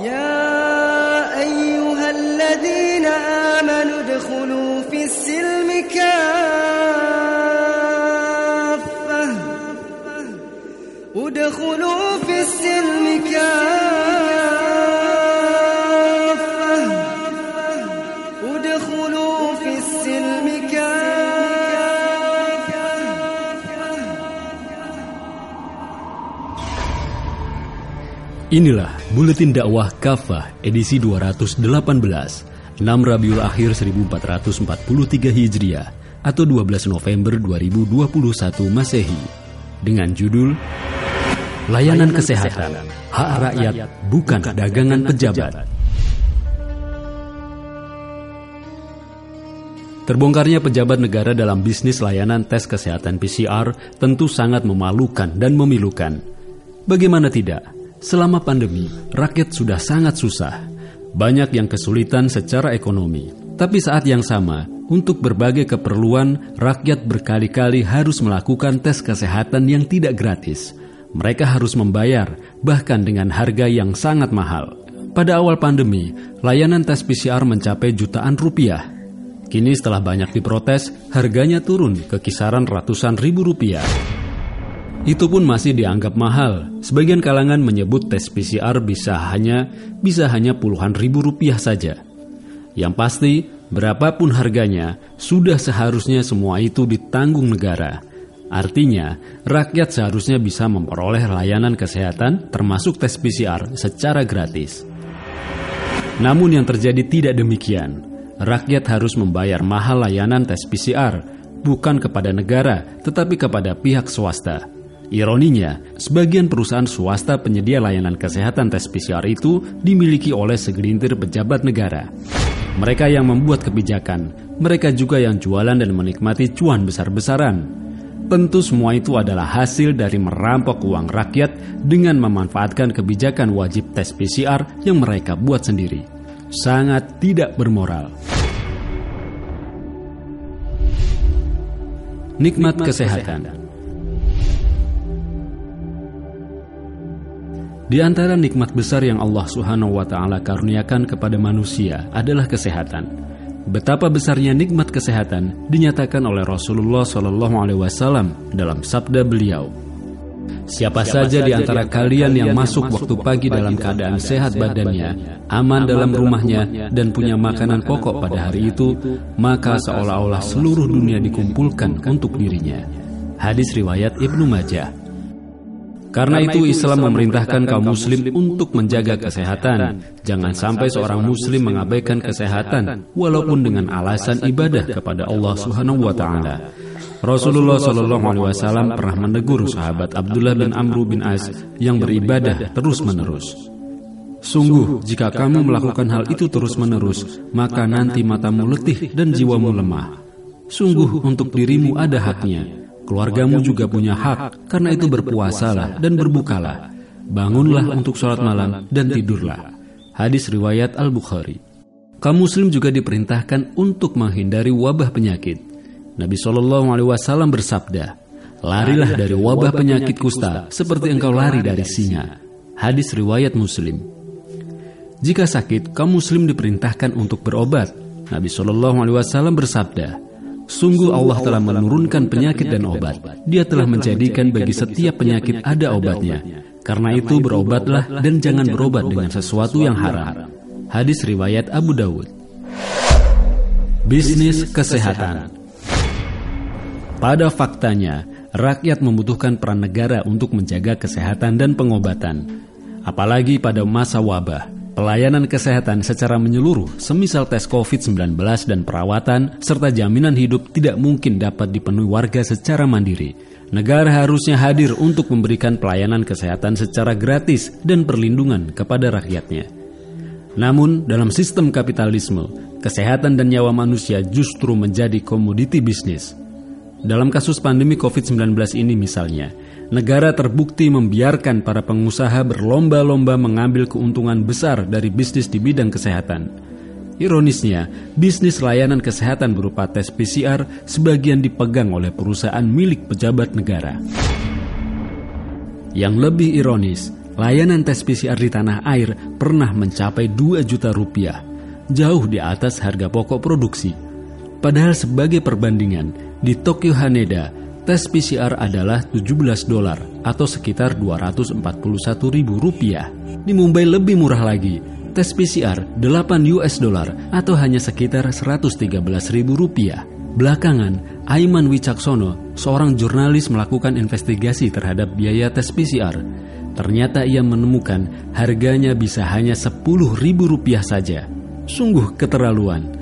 يا أيها الذين آمنوا ادخلوا في السلم كافة. ادخلوا في السلم كافة. ادخلوا في السلم Inilah Buletin Dakwah Kafah edisi 218, 6 Rabiul Akhir 1443 Hijriah atau 12 November 2021 Masehi dengan judul Layanan Kesehatan, Hak Rakyat Bukan Dagangan Pejabat. Terbongkarnya pejabat negara dalam bisnis layanan tes kesehatan PCR tentu sangat memalukan dan memilukan. Bagaimana tidak? Selama pandemi, rakyat sudah sangat susah. Banyak yang kesulitan secara ekonomi. Tapi saat yang sama, untuk berbagai keperluan, rakyat berkali-kali harus melakukan tes kesehatan yang tidak gratis. Mereka harus membayar, bahkan dengan harga yang sangat mahal. Pada awal pandemi, layanan tes PCR mencapai jutaan rupiah. Kini setelah banyak diprotes, harganya turun ke kisaran ratusan ribu rupiah. Itu pun masih dianggap mahal. Sebagian kalangan menyebut tes PCR bisa hanya bisa hanya puluhan ribu rupiah saja. Yang pasti, berapapun harganya, sudah seharusnya semua itu ditanggung negara. Artinya, rakyat seharusnya bisa memperoleh layanan kesehatan termasuk tes PCR secara gratis. Namun yang terjadi tidak demikian. Rakyat harus membayar mahal layanan tes PCR, bukan kepada negara, tetapi kepada pihak swasta. Ironinya, sebagian perusahaan swasta penyedia layanan kesehatan tes PCR itu dimiliki oleh segelintir pejabat negara. Mereka yang membuat kebijakan, mereka juga yang jualan dan menikmati cuan besar-besaran. Tentu semua itu adalah hasil dari merampok uang rakyat dengan memanfaatkan kebijakan wajib tes PCR yang mereka buat sendiri. Sangat tidak bermoral. Nikmat kesehatan. Di antara nikmat besar yang Allah Subhanahu wa taala karuniakan kepada manusia adalah kesehatan. Betapa besarnya nikmat kesehatan dinyatakan oleh Rasulullah Shallallahu alaihi wasallam dalam sabda beliau. Siapa saja di antara kalian yang masuk waktu pagi dalam keadaan sehat badannya, aman dalam rumahnya, dan punya makanan pokok pada hari itu, maka seolah-olah seluruh dunia dikumpulkan untuk dirinya. Hadis riwayat Ibnu Majah. Karena itu Islam memerintahkan kaum muslim untuk menjaga kesehatan. Jangan sampai seorang muslim mengabaikan kesehatan walaupun dengan alasan ibadah kepada Allah Subhanahu wa taala. Rasulullah Shallallahu alaihi wasallam pernah menegur sahabat Abdullah bin Amr bin As yang beribadah terus-menerus. Sungguh, jika kamu melakukan hal itu terus-menerus, maka nanti matamu letih dan jiwamu lemah. Sungguh untuk dirimu ada haknya, Keluargamu juga punya hak, karena itu berpuasalah dan berbukalah. Bangunlah untuk sholat malam dan tidurlah. Hadis riwayat Al-Bukhari. Kaum muslim juga diperintahkan untuk menghindari wabah penyakit. Nabi Shallallahu Alaihi Wasallam bersabda, larilah dari wabah penyakit kusta seperti engkau lari dari singa. Hadis riwayat Muslim. Jika sakit, kaum muslim diperintahkan untuk berobat. Nabi Shallallahu Alaihi Wasallam bersabda, Sungguh Allah telah menurunkan penyakit dan obat. Dia telah menjadikan bagi setiap penyakit ada obatnya. Karena itu berobatlah dan jangan berobat dengan sesuatu yang haram. Hadis riwayat Abu Dawud. Bisnis kesehatan. Pada faktanya, rakyat membutuhkan peran negara untuk menjaga kesehatan dan pengobatan. Apalagi pada masa wabah, Pelayanan kesehatan secara menyeluruh, semisal tes COVID-19 dan perawatan, serta jaminan hidup tidak mungkin dapat dipenuhi warga secara mandiri. Negara harusnya hadir untuk memberikan pelayanan kesehatan secara gratis dan perlindungan kepada rakyatnya. Namun, dalam sistem kapitalisme, kesehatan dan nyawa manusia justru menjadi komoditi bisnis. Dalam kasus pandemi COVID-19 ini misalnya, negara terbukti membiarkan para pengusaha berlomba-lomba mengambil keuntungan besar dari bisnis di bidang kesehatan. Ironisnya, bisnis layanan kesehatan berupa tes PCR sebagian dipegang oleh perusahaan milik pejabat negara. Yang lebih ironis, layanan tes PCR di tanah air pernah mencapai 2 juta rupiah, jauh di atas harga pokok produksi. Padahal sebagai perbandingan, di Tokyo Haneda, tes PCR adalah 17 dolar atau sekitar 241 ribu rupiah. Di Mumbai lebih murah lagi, tes PCR 8 US dolar atau hanya sekitar 113 ribu rupiah. Belakangan, Aiman Wicaksono, seorang jurnalis melakukan investigasi terhadap biaya tes PCR. Ternyata ia menemukan harganya bisa hanya 10 ribu rupiah saja. Sungguh keterlaluan.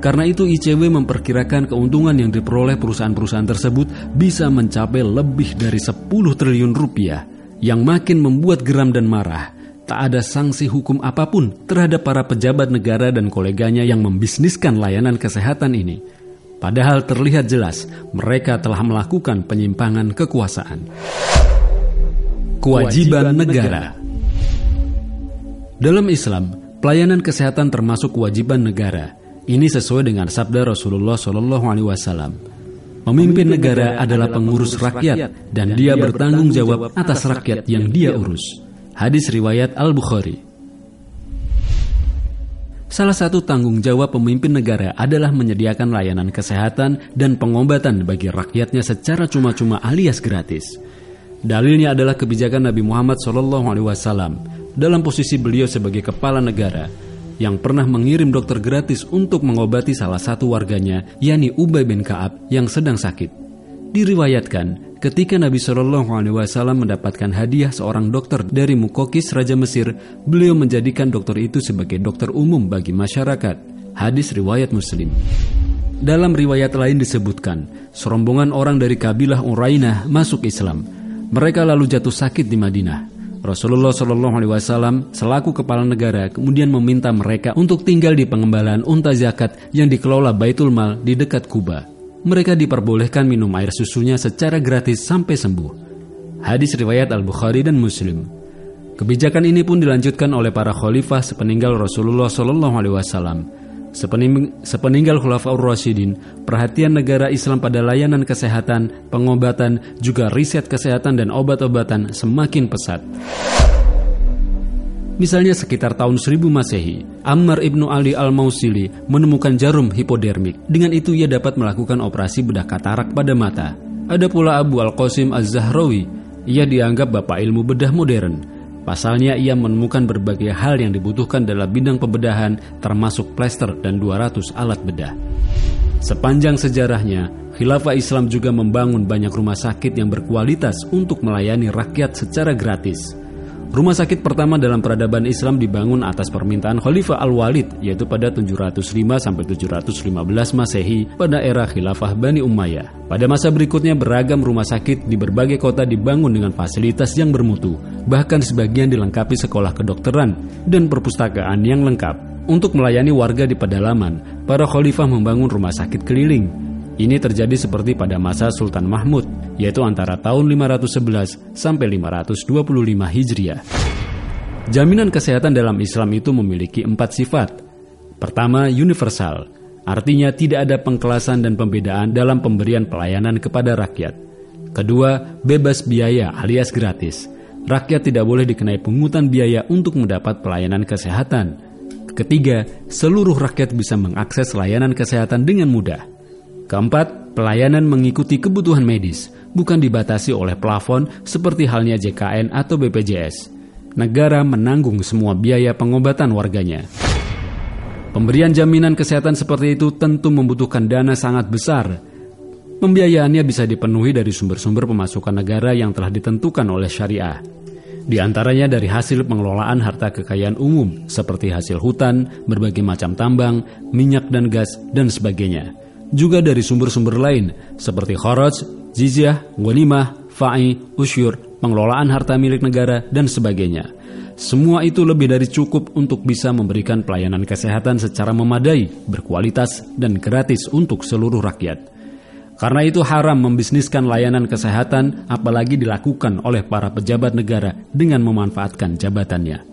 Karena itu ICW memperkirakan keuntungan yang diperoleh perusahaan-perusahaan tersebut bisa mencapai lebih dari 10 triliun rupiah yang makin membuat geram dan marah. Tak ada sanksi hukum apa pun terhadap para pejabat negara dan koleganya yang membisniskan layanan kesehatan ini. Padahal terlihat jelas mereka telah melakukan penyimpangan kekuasaan. Kewajiban negara Dalam Islam, pelayanan kesehatan termasuk kewajiban negara – ini sesuai dengan sabda Rasulullah Shallallahu Alaihi Wasallam. Memimpin negara adalah pengurus rakyat dan dia bertanggung jawab atas rakyat yang dia urus. Hadis riwayat Al Bukhari. Salah satu tanggung jawab pemimpin negara adalah menyediakan layanan kesehatan dan pengobatan bagi rakyatnya secara cuma-cuma alias gratis. Dalilnya adalah kebijakan Nabi Muhammad SAW dalam posisi beliau sebagai kepala negara yang pernah mengirim dokter gratis untuk mengobati salah satu warganya, yakni Ubay bin Kaab yang sedang sakit. Diriwayatkan, ketika Nabi Shallallahu Alaihi Wasallam mendapatkan hadiah seorang dokter dari Mukokis Raja Mesir, beliau menjadikan dokter itu sebagai dokter umum bagi masyarakat. Hadis riwayat Muslim. Dalam riwayat lain disebutkan, serombongan orang dari kabilah Urainah masuk Islam. Mereka lalu jatuh sakit di Madinah. Rasulullah Shallallahu Alaihi Wasallam selaku kepala negara kemudian meminta mereka untuk tinggal di pengembalaan unta zakat yang dikelola Baitul Mal di dekat Kuba. Mereka diperbolehkan minum air susunya secara gratis sampai sembuh. Hadis riwayat Al Bukhari dan Muslim. Kebijakan ini pun dilanjutkan oleh para khalifah sepeninggal Rasulullah Shallallahu Alaihi Wasallam sepeninggal Khulafaur Rasyidin, perhatian negara Islam pada layanan kesehatan, pengobatan, juga riset kesehatan dan obat-obatan semakin pesat. Misalnya sekitar tahun 1000 Masehi, Ammar ibnu Ali al-Mausili menemukan jarum hipodermik. Dengan itu ia dapat melakukan operasi bedah katarak pada mata. Ada pula Abu al-Qasim az-Zahrawi, ia dianggap bapak ilmu bedah modern. Pasalnya ia menemukan berbagai hal yang dibutuhkan dalam bidang pembedahan termasuk plester dan 200 alat bedah. Sepanjang sejarahnya, Khilafah Islam juga membangun banyak rumah sakit yang berkualitas untuk melayani rakyat secara gratis. Rumah sakit pertama dalam peradaban Islam dibangun atas permintaan Khalifah Al-Walid yaitu pada 705 sampai 715 Masehi pada era Khilafah Bani Umayyah. Pada masa berikutnya beragam rumah sakit di berbagai kota dibangun dengan fasilitas yang bermutu, bahkan sebagian dilengkapi sekolah kedokteran dan perpustakaan yang lengkap. Untuk melayani warga di pedalaman, para khalifah membangun rumah sakit keliling ini terjadi seperti pada masa Sultan Mahmud, yaitu antara tahun 511 sampai 525 Hijriah. Jaminan kesehatan dalam Islam itu memiliki empat sifat. Pertama, universal, artinya tidak ada pengkelasan dan pembedaan dalam pemberian pelayanan kepada rakyat. Kedua, bebas biaya alias gratis. Rakyat tidak boleh dikenai pungutan biaya untuk mendapat pelayanan kesehatan. Ketiga, seluruh rakyat bisa mengakses layanan kesehatan dengan mudah. Keempat, pelayanan mengikuti kebutuhan medis, bukan dibatasi oleh plafon seperti halnya JKN atau BPJS. Negara menanggung semua biaya pengobatan warganya. Pemberian jaminan kesehatan seperti itu tentu membutuhkan dana sangat besar. Pembiayaannya bisa dipenuhi dari sumber-sumber pemasukan negara yang telah ditentukan oleh syariah. Di antaranya dari hasil pengelolaan harta kekayaan umum seperti hasil hutan, berbagai macam tambang, minyak dan gas, dan sebagainya juga dari sumber-sumber lain seperti kharaj, jizyah, ghanimah, fa'i, usyur, pengelolaan harta milik negara, dan sebagainya. Semua itu lebih dari cukup untuk bisa memberikan pelayanan kesehatan secara memadai, berkualitas, dan gratis untuk seluruh rakyat. Karena itu haram membisniskan layanan kesehatan apalagi dilakukan oleh para pejabat negara dengan memanfaatkan jabatannya.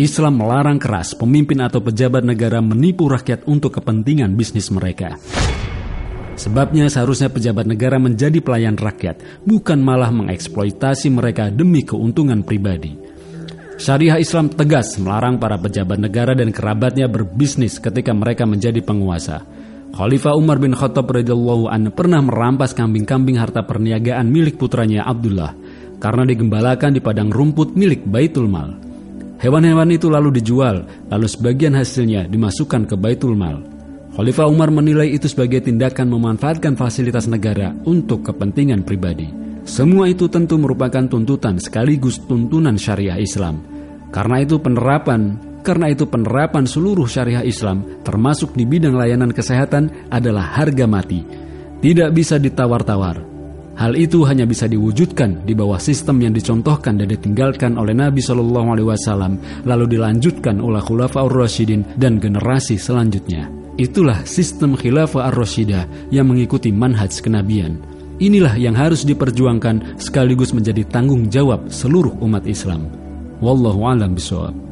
Islam melarang keras pemimpin atau pejabat negara menipu rakyat untuk kepentingan bisnis mereka. Sebabnya seharusnya pejabat negara menjadi pelayan rakyat, bukan malah mengeksploitasi mereka demi keuntungan pribadi. Syariah Islam tegas melarang para pejabat negara dan kerabatnya berbisnis ketika mereka menjadi penguasa. Khalifah Umar bin Khattab radhiyallahu an pernah merampas kambing-kambing harta perniagaan milik putranya Abdullah karena digembalakan di padang rumput milik Baitul Mal. Hewan-hewan itu lalu dijual, lalu sebagian hasilnya dimasukkan ke Baitul Mal. Khalifah Umar menilai itu sebagai tindakan memanfaatkan fasilitas negara untuk kepentingan pribadi. Semua itu tentu merupakan tuntutan sekaligus tuntunan syariah Islam. Karena itu penerapan karena itu penerapan seluruh syariah Islam termasuk di bidang layanan kesehatan adalah harga mati. Tidak bisa ditawar-tawar. Hal itu hanya bisa diwujudkan di bawah sistem yang dicontohkan dan ditinggalkan oleh Nabi Shallallahu Alaihi Wasallam, lalu dilanjutkan oleh Khulafaur Rasyidin dan generasi selanjutnya. Itulah sistem khilafah ar-rasyidah yang mengikuti manhaj kenabian. Inilah yang harus diperjuangkan sekaligus menjadi tanggung jawab seluruh umat Islam. Wallahu a'lam bishawab.